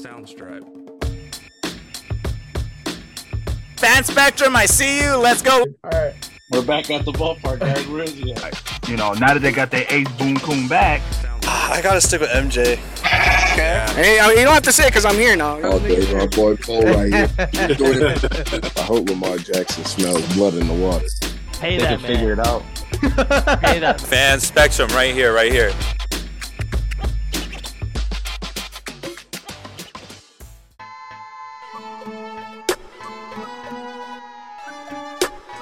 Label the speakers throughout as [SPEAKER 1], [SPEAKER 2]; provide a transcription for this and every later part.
[SPEAKER 1] Soundstripe.
[SPEAKER 2] Fan Spectrum, I see you. Let's go.
[SPEAKER 3] All right.
[SPEAKER 4] We're back at the ballpark, guys. Where is he at?
[SPEAKER 5] You know, now that they got their ace boom coon back, ah,
[SPEAKER 6] I gotta stick with MJ.
[SPEAKER 2] Okay. Hey, I mean, you don't have to say it because I'm here now.
[SPEAKER 7] Oh, there's my boy Cole right here. He's doing it. I hope Lamar Jackson smells blood in the water.
[SPEAKER 3] Pay
[SPEAKER 4] They
[SPEAKER 3] that
[SPEAKER 4] can figure
[SPEAKER 3] man.
[SPEAKER 4] it out.
[SPEAKER 3] Pay that.
[SPEAKER 6] Fan Spectrum right here, right here.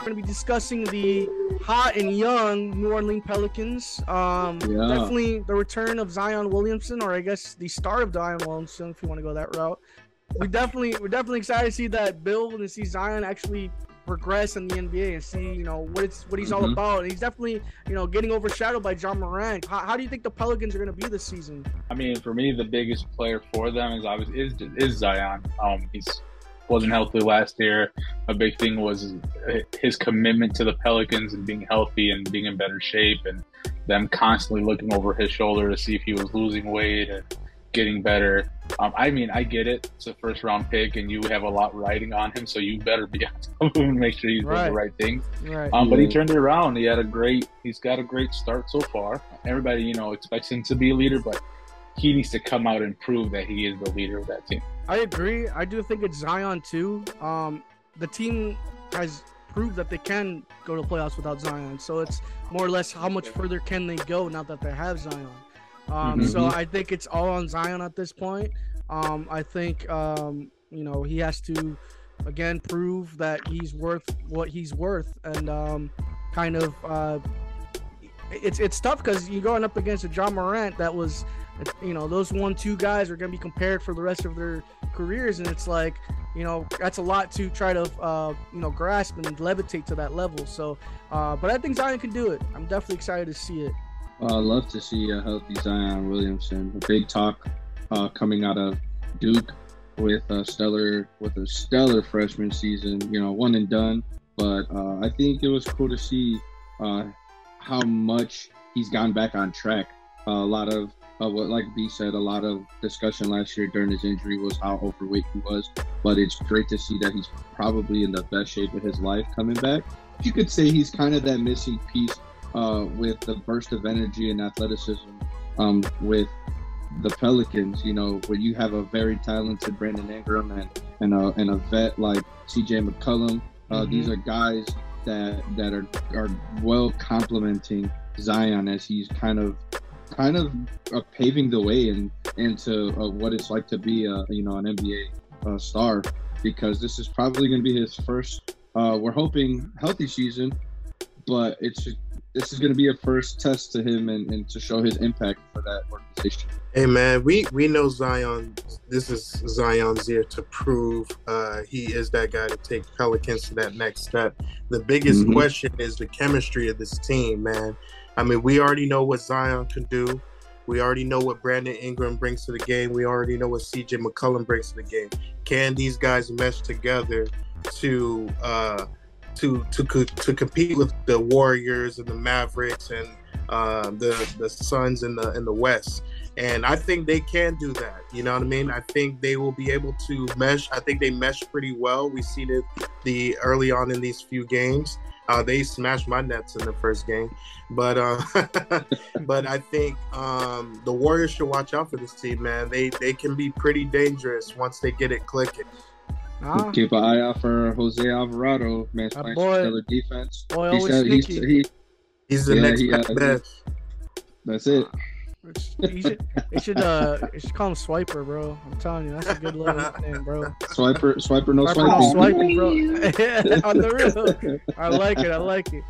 [SPEAKER 8] Going to be discussing the hot and young New Orleans Pelicans. Um,
[SPEAKER 4] Yeah.
[SPEAKER 8] Definitely the return of Zion Williamson, or I guess the star of Zion Williamson, if you want to go that route. We definitely, we're definitely excited to see that build and see Zion actually progress in the NBA and see, you know, what it's what he's all
[SPEAKER 4] Mhm.
[SPEAKER 8] about. And he's definitely, you know, getting overshadowed by Ja Morant. How, how do you think the Pelicans are going to be this season?
[SPEAKER 4] I mean, for me, the biggest player for them is obviously is, is Zion. Um, he's wasn't healthy last year. A big thing was his commitment to the Pelicans and being healthy and being in better shape, and them constantly looking over his shoulder to see if he was losing weight and getting better. Um, I mean, I get it. It's a first round pick, and you have a lot riding on him, so you better be on top of him and make sure he's doing the right things.
[SPEAKER 8] Right.
[SPEAKER 4] Um, but he turned it around. He had a great. He's got a great start so far. Everybody, you know, expects him to be a leader, but he needs to come out and prove that he is the leader of that team.
[SPEAKER 8] I agree. I do think it's Zion too. Um, the team has proved that they can go to playoffs without Zion. So it's more or less how much further can they go now that they have Zion. Um,
[SPEAKER 4] Mhm.
[SPEAKER 8] So I think it's all on Zion at this point. Um, I think um, you know he has to again prove that he's worth what he's worth, and um, kind of uh, it's it's tough because you're going up against a Ja Morant that was you know those one two guys are going to be compared for the rest of their careers and it's like you know that's a lot to try to uh, you know grasp and levitate to that level so uh, but i think zion can do it i'm definitely excited to see it
[SPEAKER 9] Uh, I love to see a healthy Zion Williamson. A big talk uh, coming out of Duke with a stellar with a stellar freshman season. You know, one and done. But uh, I think it was cool to see uh, how much he's gone back on track. Uh, a lot of uh, what, like B said, a lot of discussion last year during his injury was how overweight he was. But it's great to see that he's probably in the best shape of his life coming back. You could say he's kind of that missing piece uh, with the burst of energy and athleticism um, with the Pelicans. You know, where you have a very talented Brandon Ingram and and a, and a vet like C.J. McCollum. Uh,
[SPEAKER 8] Mhm.
[SPEAKER 9] These are guys that that are are well complementing Zion as he's kind of kind of uh, paving the way in, into uh, what it's like to be a you know an NBA uh, star because this is probably going to be his first. Uh, we're hoping healthy season, but it's this is going to be a first test to him and, and to show his impact for that organization.
[SPEAKER 10] Hey man, we we know Zion. This is Zion's year to prove uh, he is that guy to take Pelicans to that next step. The biggest
[SPEAKER 9] Mhm.
[SPEAKER 10] question is the chemistry of this team, man. I mean, we already know what Zion can do. We already know what Brandon Ingram brings to the game. We already know what CJ McCollum brings to the game. Can these guys mesh together to uh, to to to compete with the Warriors and the Mavericks and uh, the the Suns in the in the West? And I think they can do that. You know what I mean? I think they will be able to mesh. I think they mesh pretty well. We see it the early on in these few games. Uh, they smashed my nets in the first game, but uh, but I think um, the Warriors should watch out for this team, man. They they can be pretty dangerous once they get it clicking.
[SPEAKER 8] Nah,
[SPEAKER 9] Keep an eye out for Jose Alvarado, man.
[SPEAKER 8] That
[SPEAKER 9] Playing
[SPEAKER 8] boy-
[SPEAKER 9] stellar defense.
[SPEAKER 8] boy,
[SPEAKER 9] He
[SPEAKER 8] always
[SPEAKER 9] said he's,
[SPEAKER 8] sneaky.
[SPEAKER 9] he.
[SPEAKER 10] He's the
[SPEAKER 9] Yeah,
[SPEAKER 10] next
[SPEAKER 9] he,
[SPEAKER 10] Pat
[SPEAKER 9] uh,
[SPEAKER 10] Bev.
[SPEAKER 9] That's it.
[SPEAKER 8] You should, you should, uh, you should call him Swiper, bro. I'm telling you, that's a good little name, bro.
[SPEAKER 9] Swiper, swiper, no
[SPEAKER 8] Swiper, no
[SPEAKER 9] swiping.
[SPEAKER 8] swiping, bro. On the real, I like it. I like it.